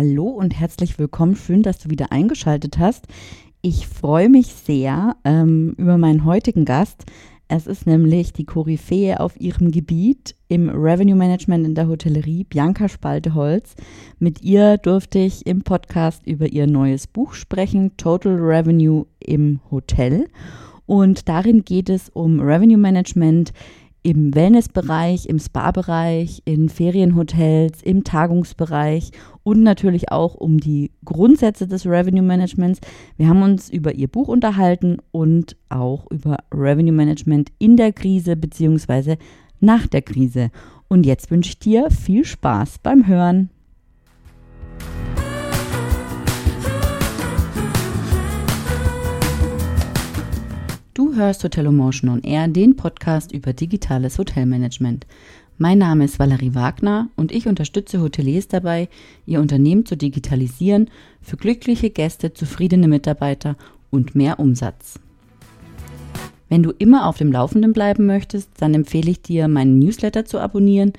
Hallo und herzlich willkommen. Schön, dass du wieder eingeschaltet hast. Ich freue mich sehr ähm, über meinen heutigen Gast. Es ist nämlich die Koryphäe auf ihrem Gebiet im Revenue Management in der Hotellerie, Bianca Spalteholz. Mit ihr durfte ich im Podcast über ihr neues Buch sprechen, Total Revenue im Hotel. Und darin geht es um Revenue Management im Wellnessbereich, im Spa-Bereich, in Ferienhotels, im Tagungsbereich und natürlich auch um die Grundsätze des Revenue Managements. Wir haben uns über ihr Buch unterhalten und auch über Revenue Management in der Krise bzw. nach der Krise. Und jetzt wünsche ich dir viel Spaß beim Hören. Du hörst Hotelomotion on Air, den Podcast über digitales Hotelmanagement. Mein Name ist Valerie Wagner und ich unterstütze Hoteliers dabei, ihr Unternehmen zu digitalisieren für glückliche Gäste, zufriedene Mitarbeiter und mehr Umsatz. Wenn du immer auf dem Laufenden bleiben möchtest, dann empfehle ich dir, meinen Newsletter zu abonnieren.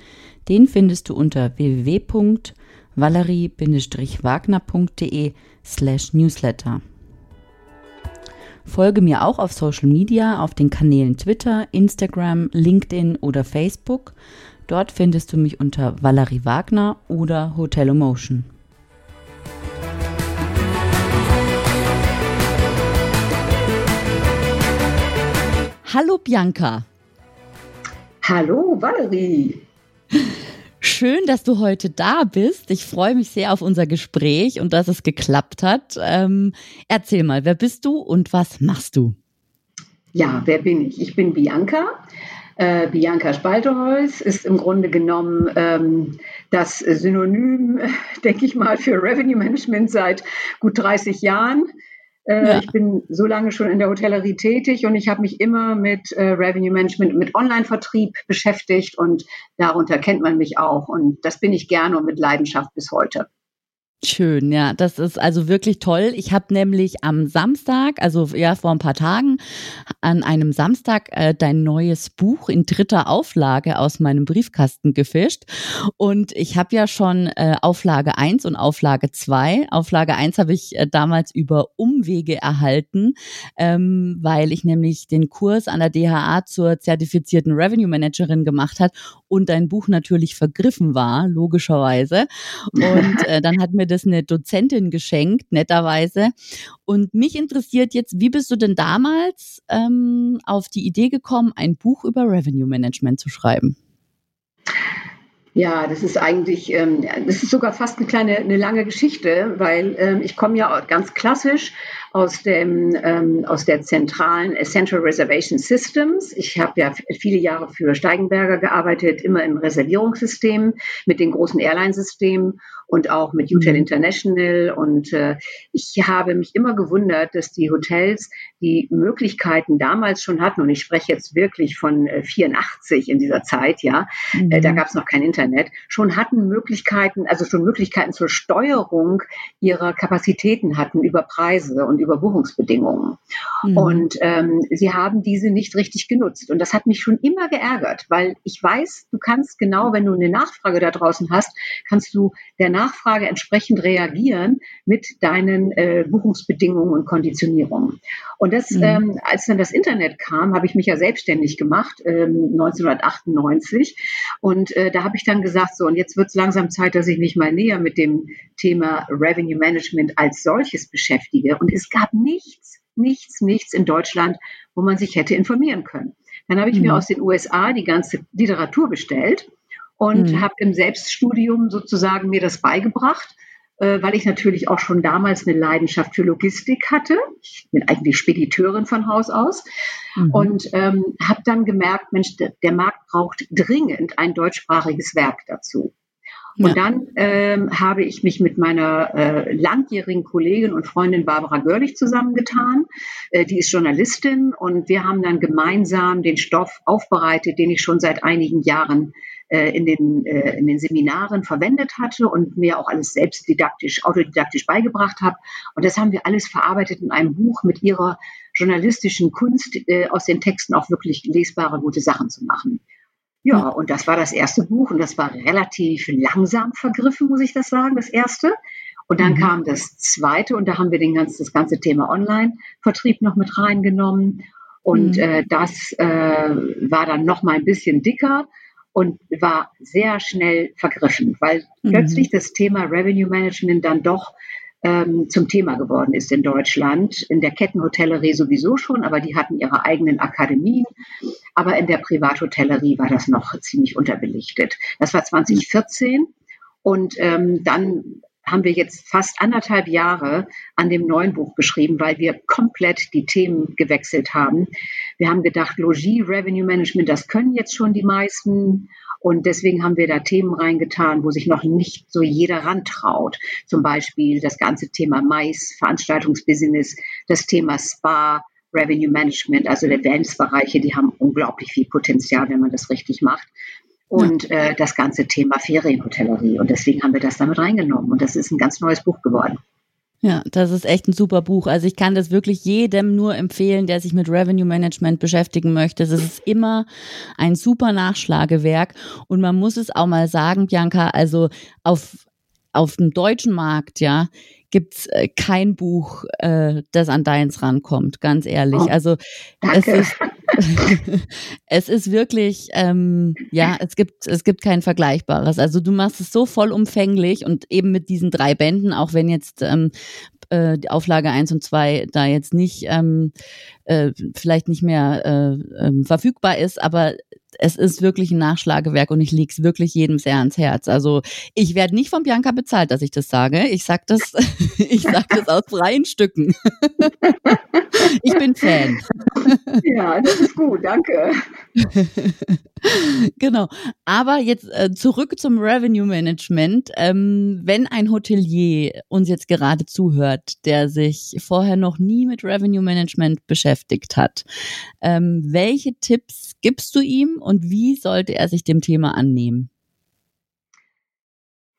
Den findest du unter www.valerie-wagner.de slash newsletter. Folge mir auch auf Social Media, auf den Kanälen Twitter, Instagram, LinkedIn oder Facebook. Dort findest du mich unter Valerie Wagner oder Hotelomotion. Hallo Bianca. Hallo Valerie. Schön, dass du heute da bist. Ich freue mich sehr auf unser Gespräch und dass es geklappt hat. Ähm, erzähl mal, wer bist du und was machst du? Ja, wer bin ich? Ich bin Bianca. Äh, Bianca Spalterholz ist im Grunde genommen ähm, das Synonym, denke ich mal, für Revenue Management seit gut 30 Jahren. Äh, ja. Ich bin so lange schon in der Hotellerie tätig und ich habe mich immer mit äh, Revenue Management, mit Online-Vertrieb beschäftigt und darunter kennt man mich auch. Und das bin ich gerne und mit Leidenschaft bis heute. Schön, ja, das ist also wirklich toll. Ich habe nämlich am Samstag, also ja vor ein paar Tagen, an einem Samstag äh, dein neues Buch in dritter Auflage aus meinem Briefkasten gefischt. Und ich habe ja schon äh, Auflage 1 und Auflage 2. Auflage 1 habe ich äh, damals über Umwege erhalten, ähm, weil ich nämlich den Kurs an der DHA zur zertifizierten Revenue Managerin gemacht hat und dein Buch natürlich vergriffen war, logischerweise. Und äh, dann hat mir das eine Dozentin geschenkt, netterweise. Und mich interessiert jetzt, wie bist du denn damals ähm, auf die Idee gekommen, ein Buch über Revenue Management zu schreiben? Ja, das ist eigentlich, ähm, das ist sogar fast eine kleine, eine lange Geschichte, weil ähm, ich komme ja ganz klassisch aus dem ähm, aus der zentralen Essential Reservation Systems. Ich habe ja viele Jahre für Steigenberger gearbeitet, immer in Reservierungssystemen mit den großen Airline-Systemen und auch mit Hotel. International. Und äh, ich habe mich immer gewundert, dass die Hotels die Möglichkeiten damals schon hatten, und ich spreche jetzt wirklich von äh, 84 in dieser Zeit, ja, mhm. äh, da mhm. gab es noch kein Internet, schon hatten Möglichkeiten, also schon Möglichkeiten zur Steuerung ihrer Kapazitäten hatten über Preise und über Buchungsbedingungen. Mhm. Und ähm, sie haben diese nicht richtig genutzt. Und das hat mich schon immer geärgert, weil ich weiß, du kannst genau, wenn du eine Nachfrage da draußen hast, kannst du der Nachfrage entsprechend reagieren mit deinen äh, Buchungsbedingungen und Konditionierungen. Und das, mhm. ähm, als dann das Internet kam, habe ich mich ja selbstständig gemacht, ähm, 1998. Und äh, da habe ich dann gesagt, so, und jetzt wird es langsam Zeit, dass ich mich mal näher mit dem Thema Revenue Management als solches beschäftige. Und es gab nichts, nichts, nichts in Deutschland, wo man sich hätte informieren können. Dann habe ich mhm. mir aus den USA die ganze Literatur bestellt und mhm. habe im Selbststudium sozusagen mir das beigebracht, äh, weil ich natürlich auch schon damals eine Leidenschaft für Logistik hatte. Ich bin eigentlich Spediteurin von Haus aus mhm. und ähm, habe dann gemerkt, Mensch, der, der Markt braucht dringend ein deutschsprachiges Werk dazu. Und ja. dann ähm, habe ich mich mit meiner äh, langjährigen Kollegin und Freundin Barbara Görlich zusammengetan. Äh, die ist Journalistin und wir haben dann gemeinsam den Stoff aufbereitet, den ich schon seit einigen Jahren in, den, äh, in den Seminaren verwendet hatte und mir auch alles selbstdidaktisch, autodidaktisch beigebracht habe. Und das haben wir alles verarbeitet in einem Buch mit ihrer journalistischen Kunst, äh, aus den Texten auch wirklich lesbare, gute Sachen zu machen. Ja, und das war das erste Buch und das war relativ langsam vergriffen, muss ich das sagen, das erste. Und dann mhm. kam das zweite und da haben wir den ganz, das ganze Thema Online-Vertrieb noch mit reingenommen. Und mhm. äh, das äh, war dann noch mal ein bisschen dicker und war sehr schnell vergriffen, weil mhm. plötzlich das Thema Revenue Management dann doch ähm, zum Thema geworden ist in Deutschland. In der Kettenhotellerie sowieso schon, aber die hatten ihre eigenen Akademien. Aber in der Privathotellerie war das noch ziemlich unterbelichtet. Das war 2014 und ähm, dann haben wir jetzt fast anderthalb Jahre an dem neuen Buch geschrieben, weil wir komplett die Themen gewechselt haben. Wir haben gedacht, Logis, Revenue Management, das können jetzt schon die meisten. Und deswegen haben wir da Themen reingetan, wo sich noch nicht so jeder rantraut. Zum Beispiel das ganze Thema Mais, Veranstaltungsbusiness, das Thema Spa, Revenue Management, also der Dance-Bereiche, die haben unglaublich viel Potenzial, wenn man das richtig macht und äh, das ganze Thema Ferienhotellerie. Und deswegen haben wir das damit reingenommen. Und das ist ein ganz neues Buch geworden. Ja, das ist echt ein super Buch. Also ich kann das wirklich jedem nur empfehlen, der sich mit Revenue Management beschäftigen möchte. Es ist immer ein super Nachschlagewerk und man muss es auch mal sagen, Bianca, also auf auf dem deutschen Markt, ja, gibt's äh, kein Buch, äh, das an deins rankommt, ganz ehrlich. Oh, also danke. es ist es ist wirklich, ähm, ja, es gibt, es gibt kein Vergleichbares. Also du machst es so vollumfänglich und eben mit diesen drei Bänden, auch wenn jetzt ähm, äh, die Auflage eins und zwei da jetzt nicht ähm, äh, vielleicht nicht mehr äh, äh, verfügbar ist, aber es ist wirklich ein Nachschlagewerk und ich lege es wirklich jedem sehr ans Herz. Also ich werde nicht von Bianca bezahlt, dass ich das sage. Ich sage das, ich sag das aus freien Stücken. ich bin Fan. Ja, das ist gut, danke. genau. Aber jetzt äh, zurück zum Revenue Management. Ähm, wenn ein Hotelier uns jetzt gerade zuhört, der sich vorher noch nie mit Revenue Management beschäftigt hat, ähm, welche Tipps gibst du ihm und wie sollte er sich dem Thema annehmen?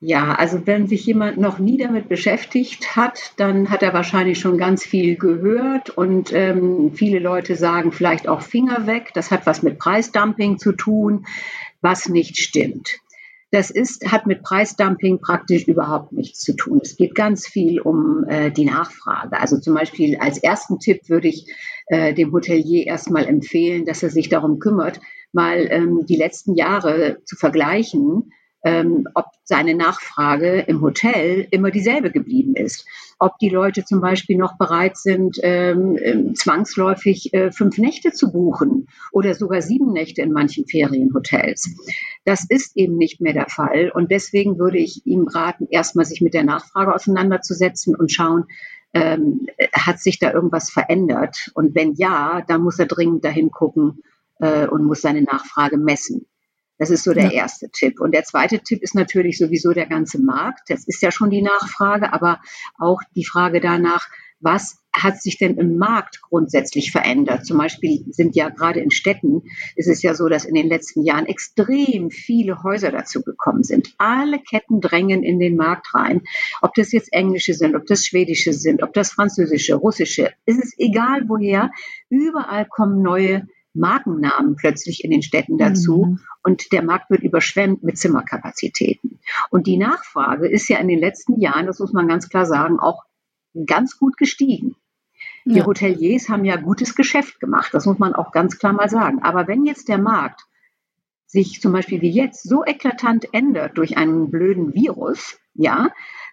Ja, also wenn sich jemand noch nie damit beschäftigt hat, dann hat er wahrscheinlich schon ganz viel gehört und ähm, viele Leute sagen vielleicht auch Finger weg. Das hat was mit Preisdumping zu tun, was nicht stimmt. Das ist, hat mit Preisdumping praktisch überhaupt nichts zu tun. Es geht ganz viel um äh, die Nachfrage. Also zum Beispiel als ersten Tipp würde ich äh, dem Hotelier erstmal empfehlen, dass er sich darum kümmert, mal ähm, die letzten Jahre zu vergleichen, ähm, ob seine Nachfrage im Hotel immer dieselbe geblieben ist. Ob die Leute zum Beispiel noch bereit sind, ähm, ähm, zwangsläufig äh, fünf Nächte zu buchen oder sogar sieben Nächte in manchen Ferienhotels. Das ist eben nicht mehr der Fall. Und deswegen würde ich ihm raten, erstmal sich mit der Nachfrage auseinanderzusetzen und schauen, ähm, hat sich da irgendwas verändert? Und wenn ja, dann muss er dringend dahin gucken äh, und muss seine Nachfrage messen. Das ist so der ja. erste Tipp. Und der zweite Tipp ist natürlich sowieso der ganze Markt. Das ist ja schon die Nachfrage, aber auch die Frage danach, was hat sich denn im Markt grundsätzlich verändert? Zum Beispiel sind ja gerade in Städten, ist es ja so, dass in den letzten Jahren extrem viele Häuser dazu gekommen sind. Alle Ketten drängen in den Markt rein. Ob das jetzt englische sind, ob das schwedische sind, ob das französische, russische, ist es egal woher. Überall kommen neue Markennamen plötzlich in den Städten dazu mhm. und der Markt wird überschwemmt mit Zimmerkapazitäten. Und die Nachfrage ist ja in den letzten Jahren, das muss man ganz klar sagen, auch ganz gut gestiegen. Ja. Die Hoteliers haben ja gutes Geschäft gemacht, das muss man auch ganz klar mal sagen. Aber wenn jetzt der Markt sich zum Beispiel wie jetzt so eklatant ändert durch einen blöden Virus, ja,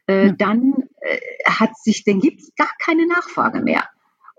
äh, ja. dann äh, hat sich, dann gibt es gar keine Nachfrage mehr.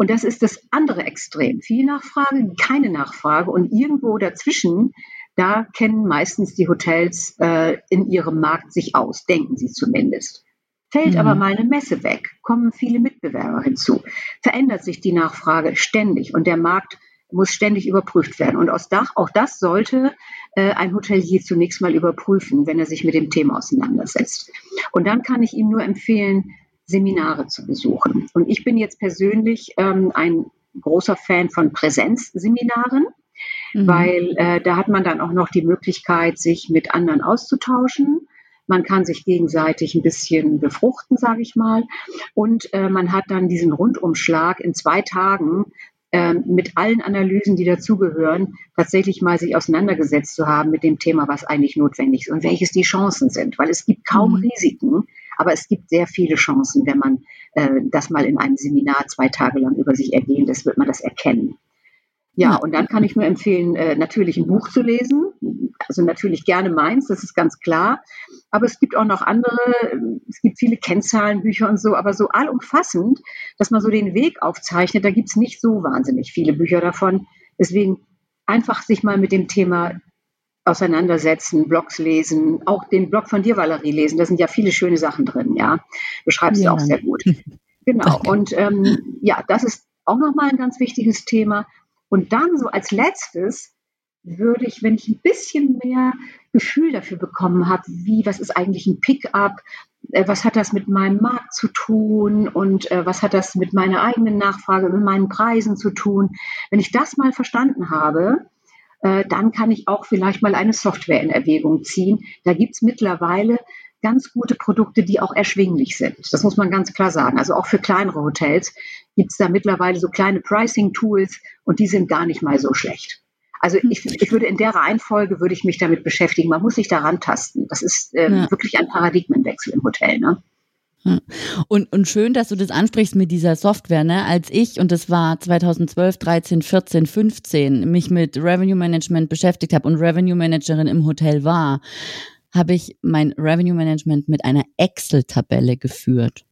Und das ist das andere Extrem. Viel Nachfrage, keine Nachfrage. Und irgendwo dazwischen, da kennen meistens die Hotels äh, in ihrem Markt sich aus, denken sie zumindest. Fällt mhm. aber mal eine Messe weg, kommen viele Mitbewerber hinzu, verändert sich die Nachfrage ständig und der Markt muss ständig überprüft werden. Und aus Dach, auch das sollte äh, ein Hotelier zunächst mal überprüfen, wenn er sich mit dem Thema auseinandersetzt. Und dann kann ich ihm nur empfehlen, Seminare zu besuchen. Und ich bin jetzt persönlich ähm, ein großer Fan von Präsenzseminaren, mhm. weil äh, da hat man dann auch noch die Möglichkeit, sich mit anderen auszutauschen. Man kann sich gegenseitig ein bisschen befruchten, sage ich mal. Und äh, man hat dann diesen Rundumschlag in zwei Tagen äh, mit allen Analysen, die dazugehören, tatsächlich mal sich auseinandergesetzt zu haben mit dem Thema, was eigentlich notwendig ist und welches die Chancen sind. Weil es gibt kaum mhm. Risiken, Aber es gibt sehr viele Chancen, wenn man äh, das mal in einem Seminar zwei Tage lang über sich ergehen lässt, wird man das erkennen. Ja, und dann kann ich nur empfehlen, äh, natürlich ein Buch zu lesen. Also natürlich gerne meins, das ist ganz klar. Aber es gibt auch noch andere, es gibt viele Kennzahlenbücher und so, aber so allumfassend, dass man so den Weg aufzeichnet, da gibt es nicht so wahnsinnig viele Bücher davon. Deswegen einfach sich mal mit dem Thema auseinandersetzen, Blogs lesen, auch den Blog von dir, Valerie, lesen. Da sind ja viele schöne Sachen drin, ja. Beschreibst ja. du auch sehr gut. Genau. Und ähm, ja, das ist auch nochmal ein ganz wichtiges Thema. Und dann so als letztes würde ich, wenn ich ein bisschen mehr Gefühl dafür bekommen habe, wie, was ist eigentlich ein Pickup, äh, was hat das mit meinem Markt zu tun und äh, was hat das mit meiner eigenen Nachfrage, mit meinen Preisen zu tun. Wenn ich das mal verstanden habe, äh, dann kann ich auch vielleicht mal eine Software in Erwägung ziehen. Da gibt es mittlerweile ganz gute Produkte, die auch erschwinglich sind. Das muss man ganz klar sagen. Also auch für kleinere Hotels gibt es da mittlerweile so kleine Pricing-Tools und die sind gar nicht mal so schlecht. Also hm. ich, ich würde in der Reihenfolge würde ich mich damit beschäftigen. Man muss sich daran tasten. Das ist äh, ja. wirklich ein Paradigmenwechsel im Hotel. Ne? Und, und schön, dass du das ansprichst mit dieser Software, ne? Als ich, und das war 2012, 13, 14, 15, mich mit Revenue Management beschäftigt habe und Revenue Managerin im Hotel war, habe ich mein Revenue Management mit einer Excel-Tabelle geführt.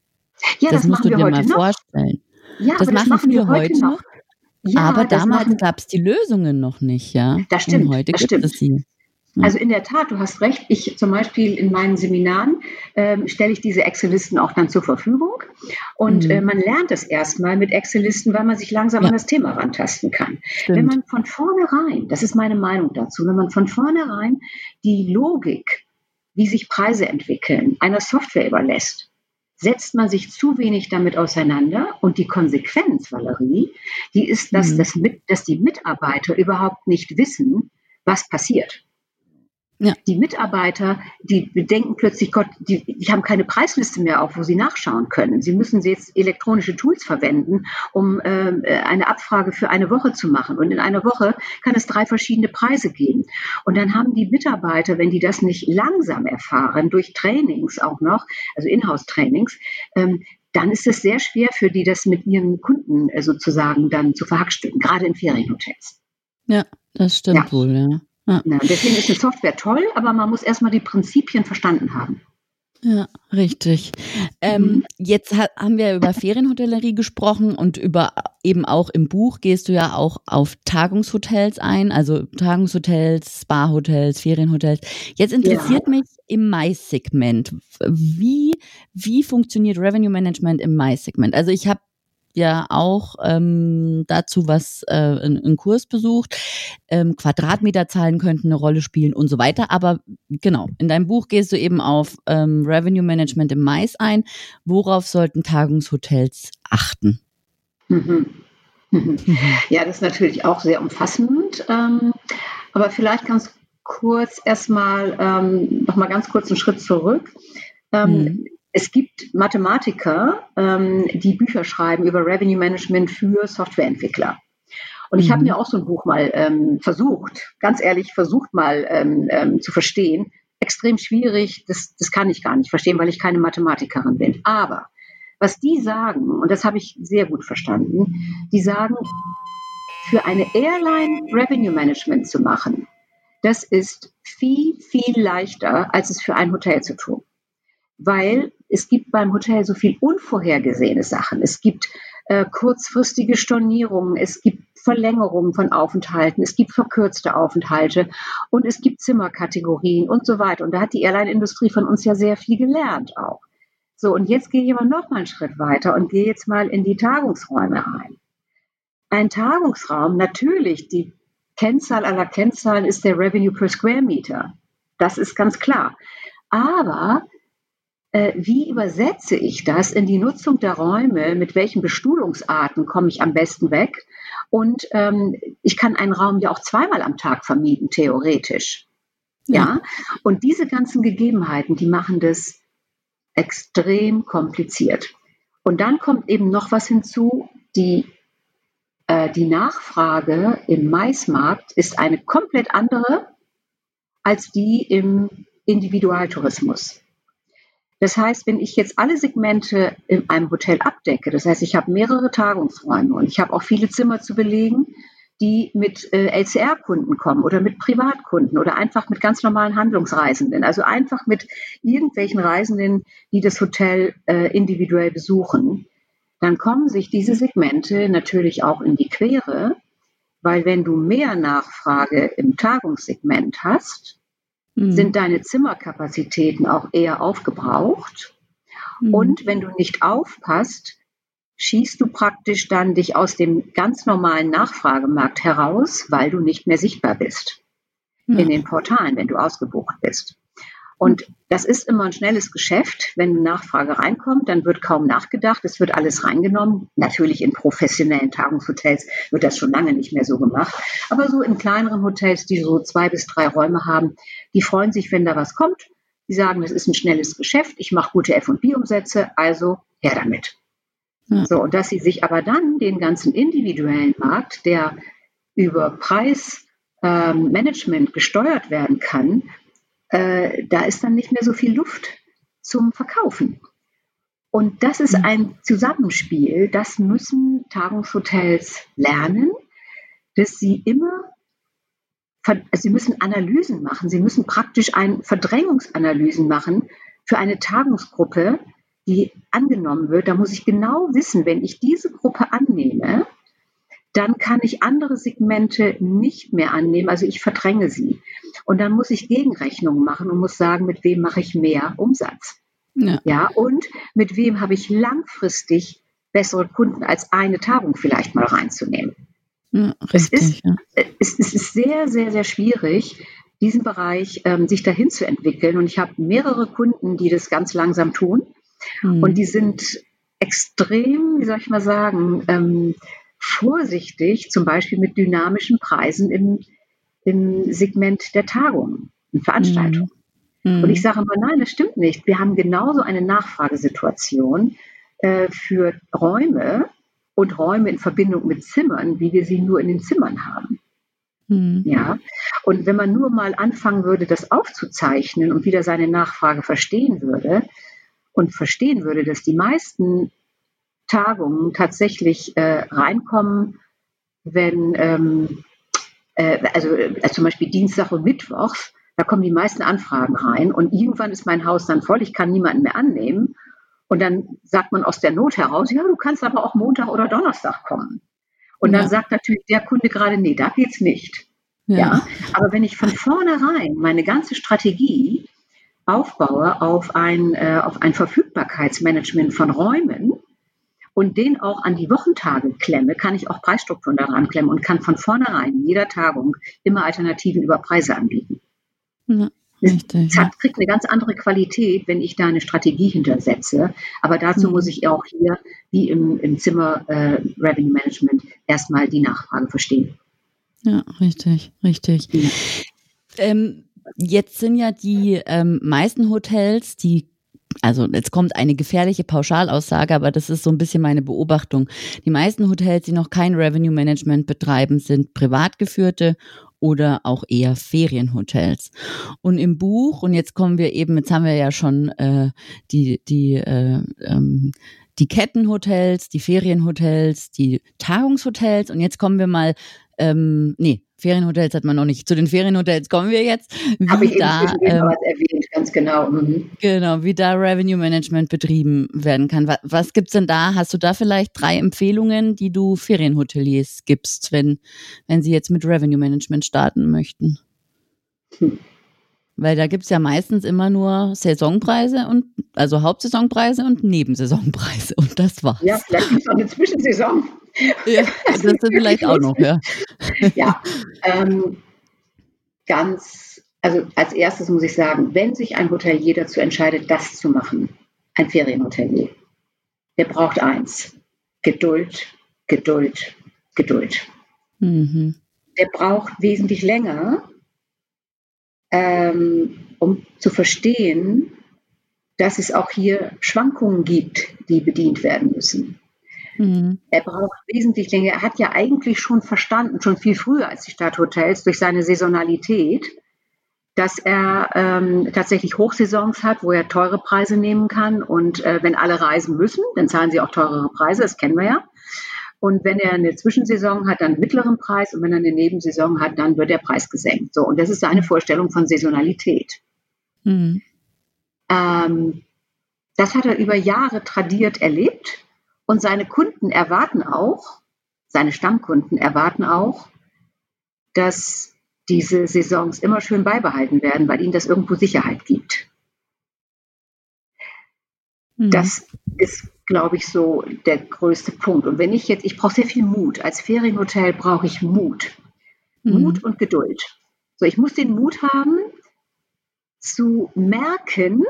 Ja, das, das musst du dir mal noch. vorstellen. Ja, das, machen, das machen wir heute noch. Ja, aber damals gab es die Lösungen noch nicht, ja. Das stimmt. Und heute das gibt stimmt. es sie. Also in der Tat, du hast recht. Ich zum Beispiel in meinen Seminaren ähm, stelle ich diese Excel-Listen auch dann zur Verfügung. Und mhm. äh, man lernt es erstmal mit Excel-Listen, weil man sich langsam ja. an das Thema rantasten kann. Stimmt. Wenn man von vornherein, das ist meine Meinung dazu, wenn man von vornherein die Logik wie sich Preise entwickeln, einer Software überlässt, setzt man sich zu wenig damit auseinander. Und die Konsequenz, Valerie, die ist, dass, mhm. das mit, dass die Mitarbeiter überhaupt nicht wissen, was passiert. Ja. Die Mitarbeiter, die denken plötzlich, Gott, die, die haben keine Preisliste mehr auf, wo sie nachschauen können. Sie müssen jetzt elektronische Tools verwenden, um äh, eine Abfrage für eine Woche zu machen. Und in einer Woche kann es drei verschiedene Preise geben. Und dann haben die Mitarbeiter, wenn die das nicht langsam erfahren, durch Trainings auch noch, also Inhouse-Trainings, ähm, dann ist es sehr schwer für die, das mit ihren Kunden äh, sozusagen dann zu verhackstücken, gerade in Ferienhotels. Ja, das stimmt ja. wohl, ja. Ja. Na, deswegen ist eine Software toll, aber man muss erstmal die Prinzipien verstanden haben. Ja, richtig. Ähm, mhm. Jetzt ha haben wir über Ferienhotellerie gesprochen und über eben auch im Buch gehst du ja auch auf Tagungshotels ein, also Tagungshotels, Spa-Hotels, Ferienhotels. Jetzt interessiert ja. mich im Mais-Segment. Wie, wie funktioniert Revenue Management im Mais-Segment? Also ich habe ja auch ähm, dazu was, äh, einen Kurs besucht. Ähm, Quadratmeterzahlen könnten eine Rolle spielen und so weiter. Aber genau, in deinem Buch gehst du eben auf ähm, Revenue Management im Mais ein. Worauf sollten Tagungshotels achten? Mhm. Mhm. Ja, das ist natürlich auch sehr umfassend. Ähm, aber vielleicht ganz kurz erstmal ähm, noch mal ganz kurz einen Schritt zurück. Ähm, mhm. Es gibt Mathematiker, ähm, die Bücher schreiben über Revenue Management für Softwareentwickler. Und ich habe mhm. mir auch so ein Buch mal ähm, versucht, ganz ehrlich versucht mal ähm, ähm, zu verstehen. Extrem schwierig, das, das kann ich gar nicht verstehen, weil ich keine Mathematikerin bin. Aber was die sagen, und das habe ich sehr gut verstanden, die sagen, für eine Airline Revenue Management zu machen, das ist viel, viel leichter, als es für ein Hotel zu tun weil es gibt beim Hotel so viel unvorhergesehene Sachen. Es gibt äh, kurzfristige Stornierungen, es gibt Verlängerungen von Aufenthalten, es gibt verkürzte Aufenthalte und es gibt Zimmerkategorien und so weiter. Und da hat die Airline-Industrie von uns ja sehr viel gelernt auch. So, und jetzt gehe ich aber noch mal einen Schritt weiter und gehe jetzt mal in die Tagungsräume rein. Ein Tagungsraum, natürlich, die Kennzahl aller Kennzahlen ist der Revenue per Square Meter. Das ist ganz klar. Aber wie übersetze ich das in die Nutzung der Räume? Mit welchen Bestuhlungsarten komme ich am besten weg? Und ähm, ich kann einen Raum ja auch zweimal am Tag vermieten, theoretisch. Ja. ja. Und diese ganzen Gegebenheiten, die machen das extrem kompliziert. Und dann kommt eben noch was hinzu, die, äh, die Nachfrage im Maismarkt ist eine komplett andere als die im Individualtourismus. Das heißt, wenn ich jetzt alle Segmente in einem Hotel abdecke, das heißt, ich habe mehrere Tagungsräume und ich habe auch viele Zimmer zu belegen, die mit äh, LCR-Kunden kommen oder mit Privatkunden oder einfach mit ganz normalen Handlungsreisenden, also einfach mit irgendwelchen Reisenden, die das Hotel äh, individuell besuchen, dann kommen sich diese Segmente natürlich auch in die Quere, weil wenn du mehr Nachfrage im Tagungssegment hast, mhm. sind deine Zimmerkapazitäten auch eher aufgebraucht. Mhm. Und wenn du nicht aufpasst, schießt du praktisch dann dich aus dem ganz normalen Nachfragemarkt heraus, weil du nicht mehr sichtbar bist in den Portalen, wenn du ausgebucht bist. Und das ist immer ein schnelles Geschäft. Wenn eine Nachfrage reinkommt, dann wird kaum nachgedacht. Es wird alles reingenommen. Natürlich in professionellen Tagungshotels wird das schon lange nicht mehr so gemacht. Aber so in kleineren Hotels, die so zwei bis drei Räume haben, die freuen sich, wenn da was kommt. Die sagen, das ist ein schnelles Geschäft. Ich mache gute F&B-Umsätze. Also her damit. Ja. So, und dass sie sich aber dann den ganzen individuellen Markt, der über Preismanagement ähm, gesteuert werden kann, äh, da ist dann nicht mehr so viel Luft zum Verkaufen. Und das ist ein Zusammenspiel, das müssen Tagungshotels lernen, dass sie immer, also sie müssen Analysen machen, sie müssen praktisch ein Verdrängungsanalysen machen für eine Tagungsgruppe, die angenommen wird, da muss ich genau wissen, wenn ich diese Gruppe annehme, dann kann ich andere Segmente nicht mehr annehmen, also ich verdränge sie. Und dann muss ich Gegenrechnungen machen und muss sagen, mit wem mache ich mehr Umsatz. Ja, ja und mit wem habe ich langfristig bessere Kunden als eine Tagung vielleicht mal reinzunehmen. Ja, richtig, es, ist, ja. es, es, ist sehr, sehr, sehr schwierig, diesen Bereich ähm, sich dahin zu entwickeln. Und ich habe mehrere Kunden, die das ganz langsam tun. Mhm. Und die sind extrem, wie soll ich mal sagen, ähm, vorsichtig, zum Beispiel mit dynamischen Preisen im, im Segment der Tagungen und Veranstaltungen. Mhm. Und ich sage immer, nein, das stimmt nicht. Wir haben genauso eine Nachfragesituation äh, für Räume und Räume in Verbindung mit Zimmern, wie wir sie nur in den Zimmern haben. Mhm. Ja, und wenn man nur mal anfangen würde, das aufzuzeichnen und wieder seine Nachfrage verstehen würde, und verstehen würde, dass die meisten Tagungen tatsächlich äh, reinkommen, wenn, ähm, äh, also, also zum Beispiel Dienstag und Mittwochs, da kommen die meisten Anfragen rein und irgendwann ist mein Haus dann voll, ich kann niemanden mehr annehmen. Und dann sagt man aus der Not heraus, ja, du kannst aber auch Montag oder Donnerstag kommen. Und ja. dann sagt natürlich der Kunde gerade, nee, da geht's nicht. Ja. ja. Aber wenn ich von vornherein meine ganze Strategie aufbaue auf ein, äh, auf ein Verfügbarkeitsmanagement von Räumen und den auch an die Wochentage klemme, kann ich auch Preisstrukturen daran klemmen und kann von vornherein in jeder Tagung immer Alternativen über Preise anbieten. Ja. Richtig, es hat, kriegt eine ganz andere Qualität, wenn ich da eine Strategie hintersetze. Aber dazu mhm. muss ich auch hier, wie im, im Zimmer äh, Revenue Management, erstmal die Nachfrage verstehen. Ja, richtig, richtig. Ja. Ähm, Jetzt sind ja die ähm, meisten Hotels, die also jetzt kommt eine gefährliche Pauschalaussage, aber das ist so ein bisschen meine Beobachtung. Die meisten Hotels, die noch kein Revenue Management betreiben, sind privat geführte oder auch eher Ferienhotels. Und im Buch, und jetzt kommen wir eben, jetzt haben wir ja schon äh, die, die, äh, ähm, die Kettenhotels, die Ferienhotels, die Tagungshotels und jetzt kommen wir mal ähm, nee, Ferienhotels hat man noch nicht. Zu den Ferienhotels kommen wir jetzt. Habe ich da, ähm, was erwähnt, ganz genau. Mhm. Genau, wie da Revenue Management betrieben werden kann. Was, was gibt's denn da? Hast du da vielleicht drei Empfehlungen, die du Ferienhoteliers gibst, wenn, wenn sie jetzt mit Revenue Management starten möchten? Hm. Weil da gibt's ja meistens immer nur Saisonpreise und also Hauptsaisonpreise und Nebensaisonpreise. Und das war's. Ja, vielleicht gibt es auch eine Zwischensaison. Ja, das ist vielleicht auch noch, ja. Ja, ähm, ganz, also als erstes muss ich sagen, wenn sich ein Hotelier dazu entscheidet, das zu machen, ein Ferienhotelier, der braucht eins, Geduld, Geduld, Geduld. Mhm. Der braucht wesentlich länger, ähm, um zu verstehen, dass es auch hier Schwankungen gibt, die bedient werden müssen. Mhm. Er braucht wesentlich länger. Er hat ja eigentlich schon verstanden, schon viel früher als die Stadthotels, durch seine Saisonalität, dass er ähm, tatsächlich Hochsaisons hat, wo er teure Preise nehmen kann. Und äh, wenn alle reisen müssen, dann zahlen sie auch teurere Preise, das kennen wir ja. Und wenn er eine Zwischensaison hat, dann einen mittleren Preis. Und wenn er eine Nebensaison hat, dann wird der Preis gesenkt. So, und das ist seine Vorstellung von Saisonalität. Mhm. Ähm, das hat er über Jahre tradiert erlebt. Und seine Kunden erwarten auch, seine Stammkunden erwarten auch, dass diese Saisons immer schön beibehalten werden, weil ihnen das irgendwo Sicherheit gibt. Mhm. Das ist, glaube ich, so der größte Punkt. Und wenn ich jetzt, ich brauche sehr viel Mut. Als Ferienhotel brauche ich Mut. Mhm. Mut und Geduld. So, ich muss den Mut haben, zu merken,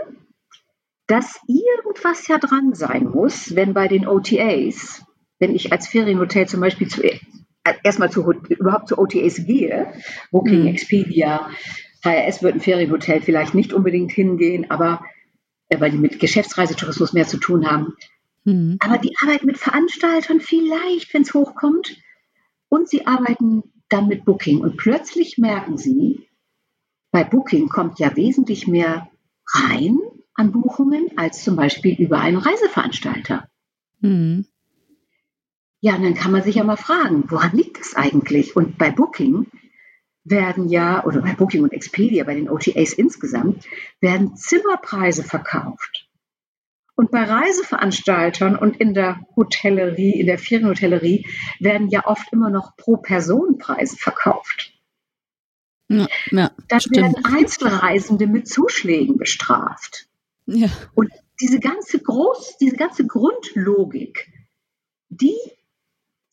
dass irgendwas ja dran sein muss, wenn bei den OTAs, wenn ich als Ferienhotel zum Beispiel zu, erstmal zu, überhaupt zu OTAs gehe, Booking, mhm. Expedia, HRS wird ein Ferienhotel vielleicht nicht unbedingt hingehen, aber äh, weil die mit Geschäftsreisetourismus mehr zu tun haben. Mhm. Aber die arbeiten mit Veranstaltern vielleicht, wenn es hochkommt. Und sie arbeiten dann mit Booking. Und plötzlich merken sie, bei Booking kommt ja wesentlich mehr rein an Buchungen als zum Beispiel über einen Reiseveranstalter. Mhm. Ja, und dann kann man sich ja mal fragen, woran liegt das eigentlich? Und bei Booking werden ja, oder bei Booking und Expedia, bei den OTAs insgesamt, werden Zimmerpreise verkauft. Und bei Reiseveranstaltern und in der Hotellerie, in der Ferienhotellerie, werden ja oft immer noch pro Person Preise verkauft. Ja, ja, Dann stimmt. werden Einzelreisende mit Zuschlägen bestraft. Ja. Und diese ganze Groß, diese ganze Grundlogik, die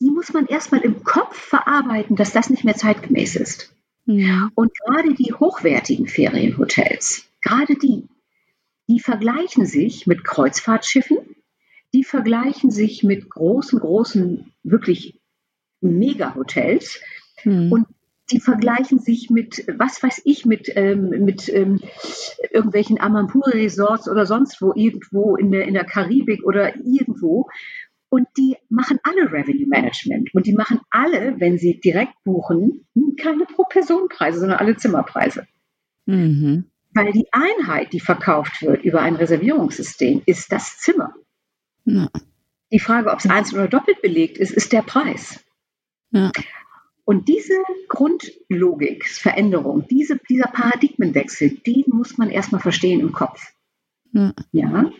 die muss man erstmal im Kopf verarbeiten, dass das nicht mehr zeitgemäß ist. Ja. Und gerade die hochwertigen Ferienhotels, gerade die, die vergleichen sich mit Kreuzfahrtschiffen, die vergleichen sich mit großen, großen, wirklich Mega-Hotels mhm. und die vergleichen sich mit, was weiß ich, mit, ähm, mit ähm, irgendwelchen Amampuri-Resorts oder sonst wo, irgendwo in der, in der Karibik oder irgendwo. Und die machen alle Revenue Management. Und die machen alle, wenn sie direkt buchen, keine Pro-Person-Preise, sondern alle Zimmerpreise. Mhm. Weil die Einheit, die verkauft wird über ein Reservierungssystem, ist das Zimmer. Ja. Die Frage, ob es einzeln oder doppelt belegt ist, ist der Preis. Ja. Und diese Grundlogikveränderung, diese, dieser Paradigmenwechsel, den muss man erstmal verstehen im Kopf. Ja. ja.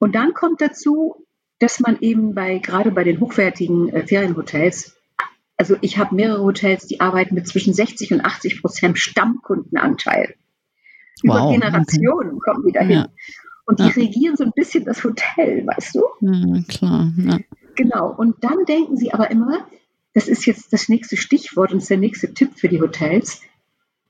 Und dann kommt dazu, dass man eben bei, gerade bei den hochwertigen äh, Ferienhotels, also ich habe mehrere Hotels, die arbeiten mit zwischen 60 und 80 Prozent Stammkundenanteil. Über wow, Generationen okay. kommen die dahin. Ja. Und die ja. regieren so ein bisschen das Hotel, weißt du? Ja, klar. Ja. Genau. Und dann denken sie aber immer, das ist jetzt das nächste Stichwort und der nächste Tipp für die Hotels.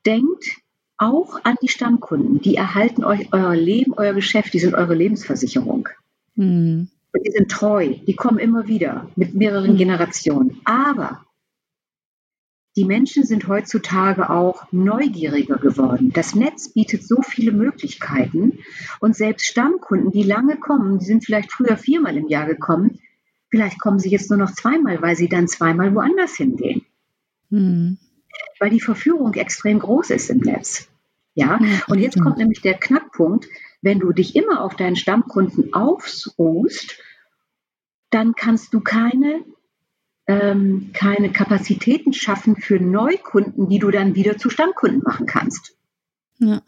Denkt auch an die Stammkunden. Die erhalten euch euer Leben, euer Geschäft, die sind eure Lebensversicherung. Mhm. Und die sind treu, die kommen immer wieder mit mehreren hm. Generationen. Aber die Menschen sind heutzutage auch neugieriger geworden. Das Netz bietet so viele Möglichkeiten und selbst Stammkunden, die lange kommen, die sind vielleicht früher viermal im Jahr gekommen, vielleicht kommen sie jetzt nur noch zweimal, weil sie dann zweimal woanders hingehen. Mhm. Weil die Verführung extrem groß ist im Netz. Ja, und jetzt kommt nämlich der Knackpunkt, wenn du dich immer auf deinen Stammkunden ausruhst, dann kannst du keine, ähm, keine Kapazitäten schaffen für Neukunden, die du dann wieder zu Stammkunden machen kannst. Ja.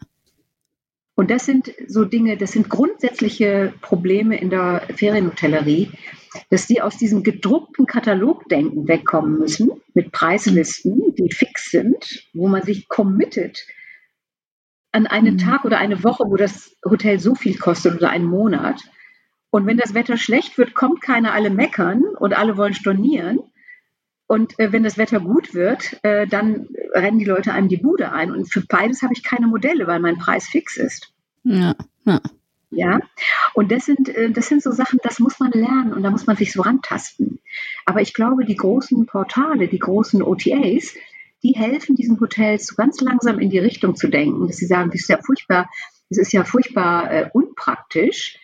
Und das sind so Dinge, das sind grundsätzliche Probleme in der Ferienhotellerie, dass die aus diesem gedruckten Katalogdenken wegkommen müssen, mit Preislisten, die fix sind, wo man sich committet an einen mhm. Tag oder eine Woche, wo das Hotel so viel kostet oder einen Monat. Und wenn das Wetter schlecht wird, kommt keiner alle meckern und alle wollen stornieren. Und äh, wenn das Wetter gut wird, äh, dann rennen die Leute einem die Bude ein. Und für beides habe ich keine Modelle, weil mein Preis fix ist. Ja, ja. Ja, und das sind, äh, das sind so Sachen, das muss man lernen und da muss man sich so rantasten. Aber ich glaube, die großen Portale, die großen OTAs, die helfen diesen Hotels so ganz langsam in die Richtung zu denken, dass sie sagen, das ist ja furchtbar, das ist ja furchtbar äh, unpraktisch,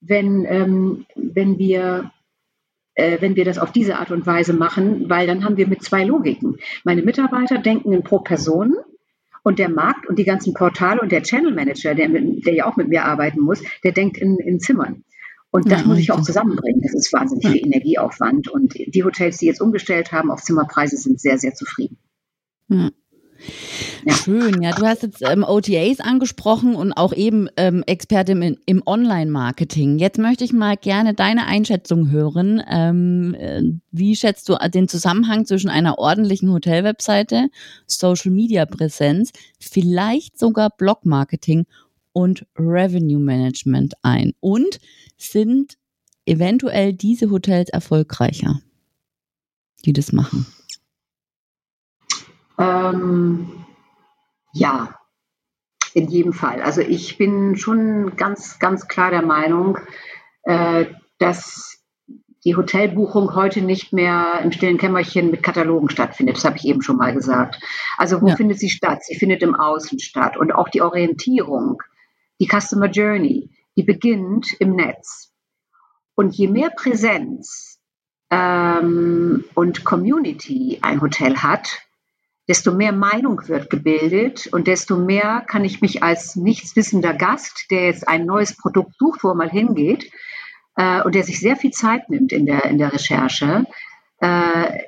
wenn, ähm, wenn wir äh, wenn wir das auf diese Art und Weise machen, weil dann haben wir mit zwei Logiken. Meine Mitarbeiter denken in pro Person Und der Markt und die ganzen Portale und der Channel Manager, der, mit, der ja auch mit mir arbeiten muss, der denkt in, in Zimmern. Und das ja, muss ich auch zusammenbringen. Das ist wahnsinnig viel Energieaufwand. Und die Hotels, die jetzt umgestellt haben auf Zimmerpreise, sind sehr, sehr zufrieden. Ja. Schön, ja. Du hast jetzt ähm, OTAs angesprochen und auch eben ähm, Expertin im, im Online-Marketing. Jetzt möchte ich mal gerne deine Einschätzung hören. Ähm, äh, wie schätzt du den Zusammenhang zwischen einer ordentlichen Hotelwebseite, Social-Media-Präsenz, vielleicht sogar Blog-Marketing und Revenue Management ein? Und sind eventuell diese Hotels erfolgreicher, die das machen? Ähm, ja, in jedem Fall. Also ich bin schon ganz, ganz klar der Meinung, äh, dass die Hotelbuchung heute nicht mehr im stillen Kämmerchen mit Katalogen stattfindet. Das habe ich eben schon mal gesagt. Also wo ja. findet sie statt? Sie findet im Außen statt. Und auch die Orientierung, die Customer Journey, die beginnt im Netz. Und je mehr Präsenz ähm, und Community ein Hotel hat, desto mehr Meinung wird gebildet und desto mehr kann ich mich als nichtswissender Gast, der jetzt ein neues Produkt sucht, wo er mal hingeht äh, und der sich sehr viel Zeit nimmt in der, in der Recherche, äh,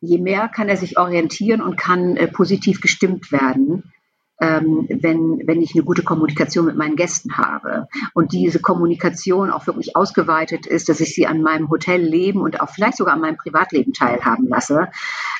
je mehr kann er sich orientieren und kann äh, positiv gestimmt werden ähm, wenn, wenn ich eine gute Kommunikation mit meinen Gästen habe und diese Kommunikation auch wirklich ausgeweitet ist, dass ich sie an meinem Hotelleben und auch vielleicht sogar an meinem Privatleben teilhaben lasse.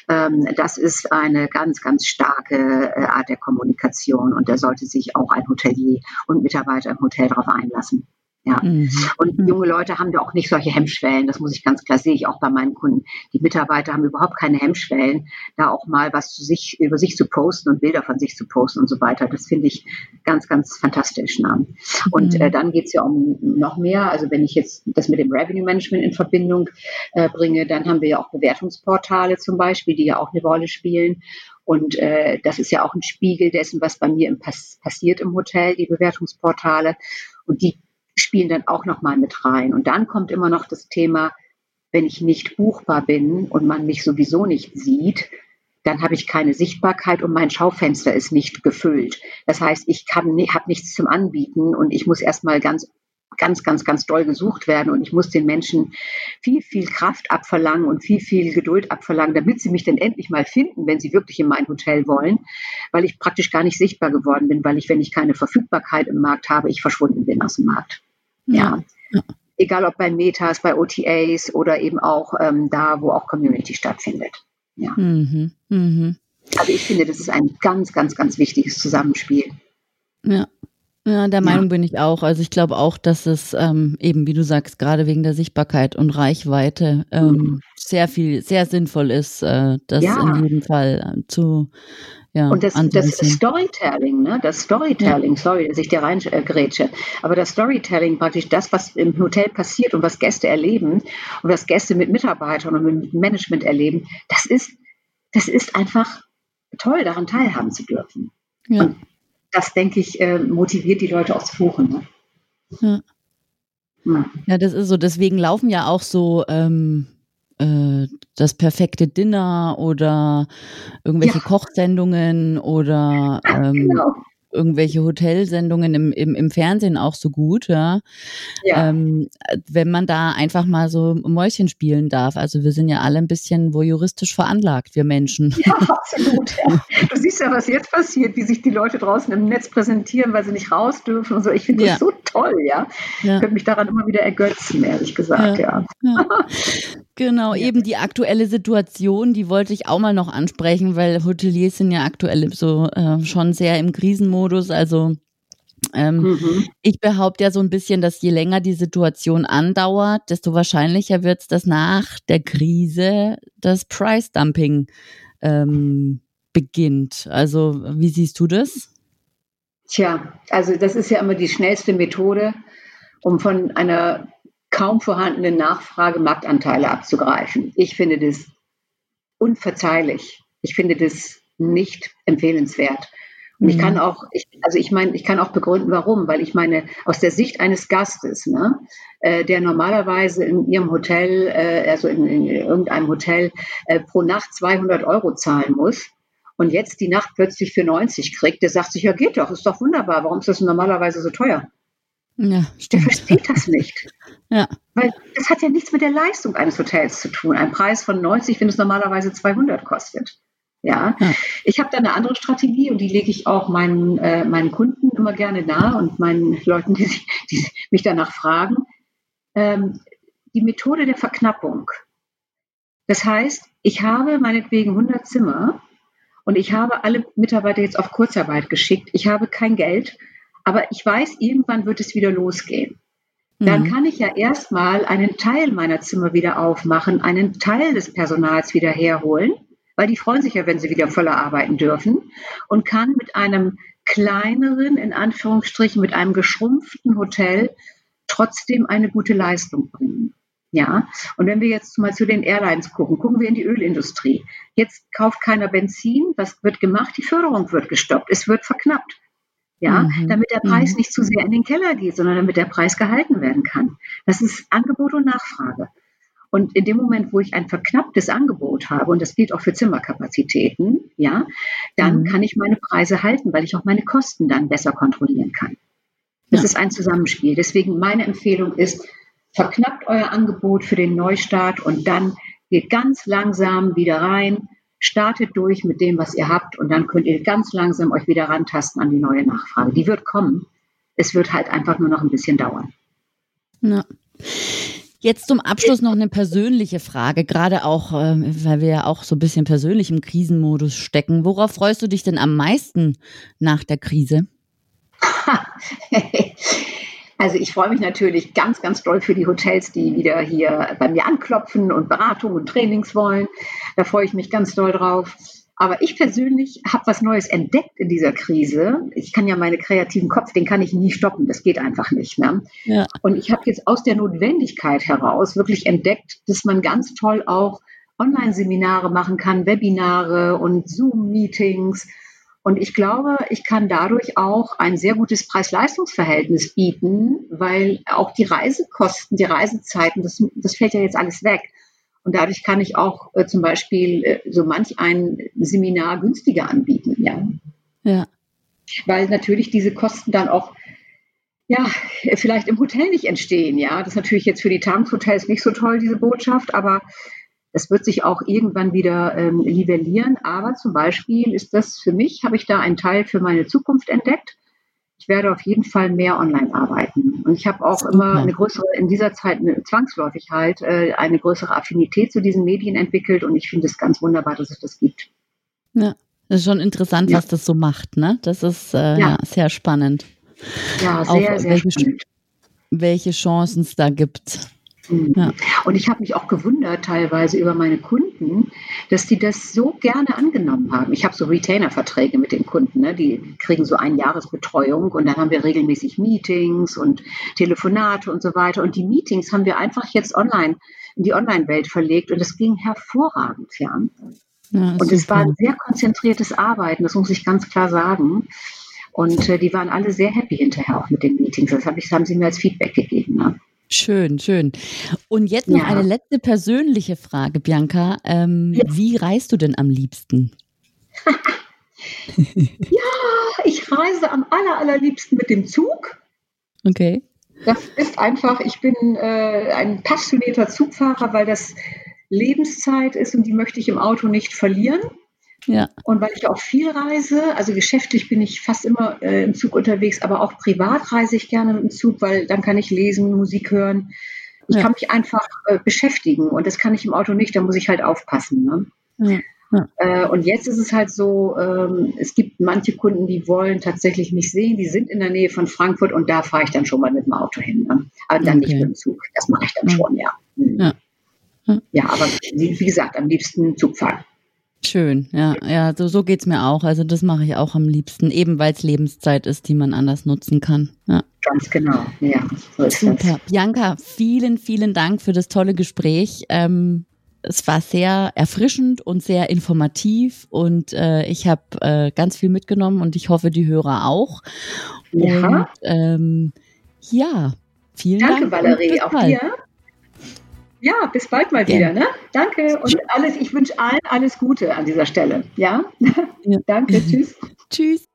Ähm, das ist eine ganz, ganz starke äh, Art der Kommunikation und da sollte sich auch ein Hotelier und Mitarbeiter im Hotel darauf einlassen. Ja. Mhm. Und mhm. junge Leute haben da auch nicht solche Hemmschwellen. Das muss ich ganz klar sehe ich auch bei meinen Kunden. Die Mitarbeiter haben überhaupt keine Hemmschwellen, da auch mal was zu sich, über sich zu posten und Bilder von sich zu posten und so weiter. Das finde ich ganz, ganz fantastisch. Ne? Und mhm. äh, dann geht es ja um noch mehr. Also wenn ich jetzt das mit dem Revenue Management in Verbindung äh, bringe, dann haben wir ja auch Bewertungsportale zum Beispiel, die ja auch eine Rolle spielen. Und äh, das ist ja auch ein Spiegel dessen, was bei mir im Pass passiert im Hotel, die Bewertungsportale. Und die spielen dann auch nochmal mit rein. Und dann kommt immer noch das Thema, wenn ich nicht buchbar bin und man mich sowieso nicht sieht, dann habe ich keine Sichtbarkeit und mein Schaufenster ist nicht gefüllt. Das heißt, ich habe nichts zum Anbieten und ich muss erstmal ganz ganz, ganz, ganz doll gesucht werden und ich muss den Menschen viel, viel Kraft abverlangen und viel, viel Geduld abverlangen, damit sie mich dann endlich mal finden, wenn sie wirklich in mein Hotel wollen, weil ich praktisch gar nicht sichtbar geworden bin, weil ich, wenn ich keine Verfügbarkeit im Markt habe, ich verschwunden bin aus dem Markt. Ja. ja. Egal ob bei Metas, bei OTAs oder eben auch ähm, da, wo auch Community stattfindet. Ja. Mhm. Mhm. Also ich finde, das ist ein ganz, ganz, ganz wichtiges Zusammenspiel. Ja. Ja, der Meinung ja. bin ich auch. Also ich glaube auch, dass es ähm, eben, wie du sagst, gerade wegen der Sichtbarkeit und Reichweite ähm, mhm. Sehr viel, sehr sinnvoll ist, äh, das ja. in jedem Fall äh, zu ja, und das, das Storytelling, ne? das Storytelling, ja. sorry, dass ich dir reingrätsche, aber das Storytelling praktisch das, was im Hotel passiert und was Gäste erleben und was Gäste mit Mitarbeitern und mit Management erleben, das ist, das ist einfach toll, daran teilhaben zu dürfen. Ja. Und das, denke ich, äh, motiviert die Leute auch zu buchen. Ne? Ja. ja, das ist so. Deswegen laufen ja auch so ähm, äh, das perfekte Dinner oder irgendwelche ja. Kochsendungen oder ähm, genau irgendwelche Hotelsendungen im, im, im Fernsehen auch so gut, ja. ja. Ähm, wenn man da einfach mal so Mäuschen spielen darf. Also wir sind ja alle ein bisschen voyeuristisch veranlagt, wir Menschen. Ja, absolut. Ja. Du siehst ja, was jetzt passiert, wie sich die Leute draußen im Netz präsentieren, weil sie nicht raus dürfen und so. Ich finde das so toll, ja. ja. Ich könnte mich daran immer wieder ergötzen, ehrlich gesagt, ja. ja. Genau, eben die aktuelle Situation, die wollte ich auch mal noch ansprechen, weil Hoteliers sind ja aktuell so äh, schon sehr im Krisenmodus. Also ähm, mhm. ich behaupte ja so ein bisschen, dass je länger die Situation andauert, desto wahrscheinlicher wird es, dass nach der Krise das Price Dumping ähm, beginnt. Also wie siehst du das? Tja, also das ist ja immer die schnellste Methode, um von einer kaum vorhandene Nachfrage Marktanteile abzugreifen. Ich finde das unverzeihlich. Ich finde das nicht empfehlenswert. Und ich kann mhm. auch, ich, also ich meine, ich kann auch begründen, warum, weil ich meine, aus der Sicht eines Gastes, ne, äh, der normalerweise in ihrem Hotel, äh, also in, in irgendeinem Hotel, äh, pro Nacht 200 Euro zahlen muss, und jetzt die Nacht plötzlich für 90 kriegt, der sagt sich, ja geht doch, ist doch wunderbar, warum ist das normalerweise so teuer? Ja, stimmt. Der versteht das nicht. ja. Weil das hat ja nichts mit der Leistung eines Hotels zu tun. Ein Preis von 90, wenn es normalerweise 200 kostet. Ja, ja. ich habe da eine andere Strategie und die lege ich auch meinen, äh, meinen Kunden immer gerne nahe und meinen Leuten, die, die mich danach fragen. Ähm, die Methode der Verknappung. Das heißt, ich habe meinetwegen 100 Zimmer und ich habe alle Mitarbeiter jetzt auf Kurzarbeit geschickt. Ich habe kein Geld, aber ich weiß, irgendwann wird es wieder losgehen. Dann mhm. kann ich ja erstmal einen Teil meiner Zimmer wieder aufmachen, einen Teil des Personals wieder herholen weil die freuen sich ja, wenn sie wieder voller arbeiten dürfen und kann mit einem kleineren, in Anführungsstrichen, mit einem geschrumpften Hotel trotzdem eine gute Leistung bringen. Ja, und wenn wir jetzt mal zu den Airlines gucken, gucken wir in die Ölindustrie. Jetzt kauft keiner Benzin. Was wird gemacht? Die Förderung wird gestoppt. Es wird verknappt. Ja, mhm. damit der Preis mhm. nicht zu sehr in den Keller geht, sondern damit der Preis gehalten werden kann. Das ist Angebot und Nachfrage. Und in dem Moment, wo ich ein verknapptes Angebot habe, und das gilt auch für Zimmerkapazitäten, ja, dann mhm. kann ich meine Preise halten, weil ich auch meine Kosten dann besser kontrollieren kann. Das ja. ist ein Zusammenspiel. Deswegen meine Empfehlung ist, verknappt euer Angebot für den Neustart und dann geht ganz langsam wieder rein, startet durch mit dem, was ihr habt und dann könnt ihr ganz langsam euch wieder rantasten an die neue Nachfrage. Die wird kommen. Es wird halt einfach nur noch ein bisschen dauern. Ja. Jetzt zum Abschluss noch eine persönliche Frage, gerade auch, äh, weil wir ja auch so ein bisschen persönlich im Krisenmodus stecken. Worauf freust du dich denn am meisten nach der Krise? Also ich freue mich natürlich ganz, ganz doll für die Hotels, die wieder hier bei mir anklopfen und Beratung und Trainings wollen. Da freue ich mich ganz doll drauf. Aber ich persönlich habe was Neues entdeckt in dieser Krise. Ich kann ja meinen kreativen Kopf, den kann ich nie stoppen. Das geht einfach nicht. Ne? Ja. Und ich habe jetzt aus der Notwendigkeit heraus wirklich entdeckt, dass man ganz toll auch Online-Seminare machen kann, Webinare und Zoom-Meetings. Und ich glaube, ich kann dadurch auch ein sehr gutes Preis-Leistungs-Verhältnis bieten, weil auch die Reisekosten, die Reisezeiten, das, das fällt ja jetzt alles weg. Und dadurch kann ich auch äh, zum Beispiel äh, so manch ein Seminar günstiger anbieten, ja. Ja. Weil natürlich diese Kosten dann auch ja, vielleicht im Hotel nicht entstehen, ja. Das ist natürlich jetzt für die Tagungshotels nicht so toll, diese Botschaft, aber das wird sich auch irgendwann wieder ähm, nivellieren. Aber zum Beispiel ist das für mich, habe ich da einen Teil für meine Zukunft entdeckt ich werde auf jeden Fall mehr online arbeiten. Und ich habe auch immer eine größere, in dieser Zeit eine, zwangsläufig halt, äh, eine größere Affinität zu diesen Medien entwickelt. Und ich finde es ganz wunderbar, dass es das gibt. Ja, das ist schon interessant, ja. was das so macht. Ne? Das ist äh, ja. sehr spannend. Ja, sehr, auch, sehr welche, spannend. Welche Chancen es da gibt. Ja. Und ich habe mich auch gewundert teilweise über meine Kunden, dass die das so gerne angenommen haben. Ich habe so Retainer-Verträge mit den Kunden, ne? die kriegen so ein Jahresbetreuung und dann haben wir regelmäßig Meetings und Telefonate und so weiter. Und die Meetings haben wir einfach jetzt online in die Online-Welt verlegt und es ging hervorragend, ja. ja und es war ein sehr konzentriertes Arbeiten, das muss ich ganz klar sagen. Und äh, die waren alle sehr happy hinterher auch mit den Meetings. Das, hab ich, das haben sie mir als Feedback gegeben. Ne? Schön, schön. Und jetzt noch ja. eine letzte persönliche Frage, Bianca. Ähm, ja. Wie reist du denn am liebsten? ja, ich reise am aller, allerliebsten mit dem Zug. Okay. Das ist einfach, ich bin äh, ein passionierter Zugfahrer, weil das Lebenszeit ist und die möchte ich im Auto nicht verlieren. Ja. Und weil ich auch viel reise, also geschäftlich bin ich fast immer äh, im Zug unterwegs, aber auch privat reise ich gerne mit dem Zug, weil dann kann ich lesen, Musik hören. Ich ja. kann mich einfach äh, beschäftigen und das kann ich im Auto nicht, da muss ich halt aufpassen. Ne? Ja. Ja. Äh, und jetzt ist es halt so, ähm, es gibt manche Kunden, die wollen tatsächlich mich sehen, die sind in der Nähe von Frankfurt und da fahre ich dann schon mal mit dem Auto hin. Ne? Aber dann okay. nicht mit dem Zug. Das mache ich dann schon, ja. Mhm. Ja. aber wie, wie gesagt, am liebsten Zug fahren. Schön, ja, ja, so, so geht's mir auch. Also das mache ich auch am liebsten, eben weil es Lebenszeit ist, die man anders nutzen kann. Ja. Ganz genau, ja. So Super. Das. Bianca, vielen, vielen Dank für das tolle Gespräch. Ähm, es war sehr erfrischend und sehr informativ und äh, ich habe äh, ganz viel mitgenommen und ich hoffe, die Hörer auch. Ja, und, ähm, ja vielen Danke, Dank. Danke, Valerie. Auch dir. Ja, bis bald mal Gerne. wieder. Ne? Danke und alles, ich wünsche allen alles Gute an dieser Stelle. Ja, ja. danke, tschüss. tschüss.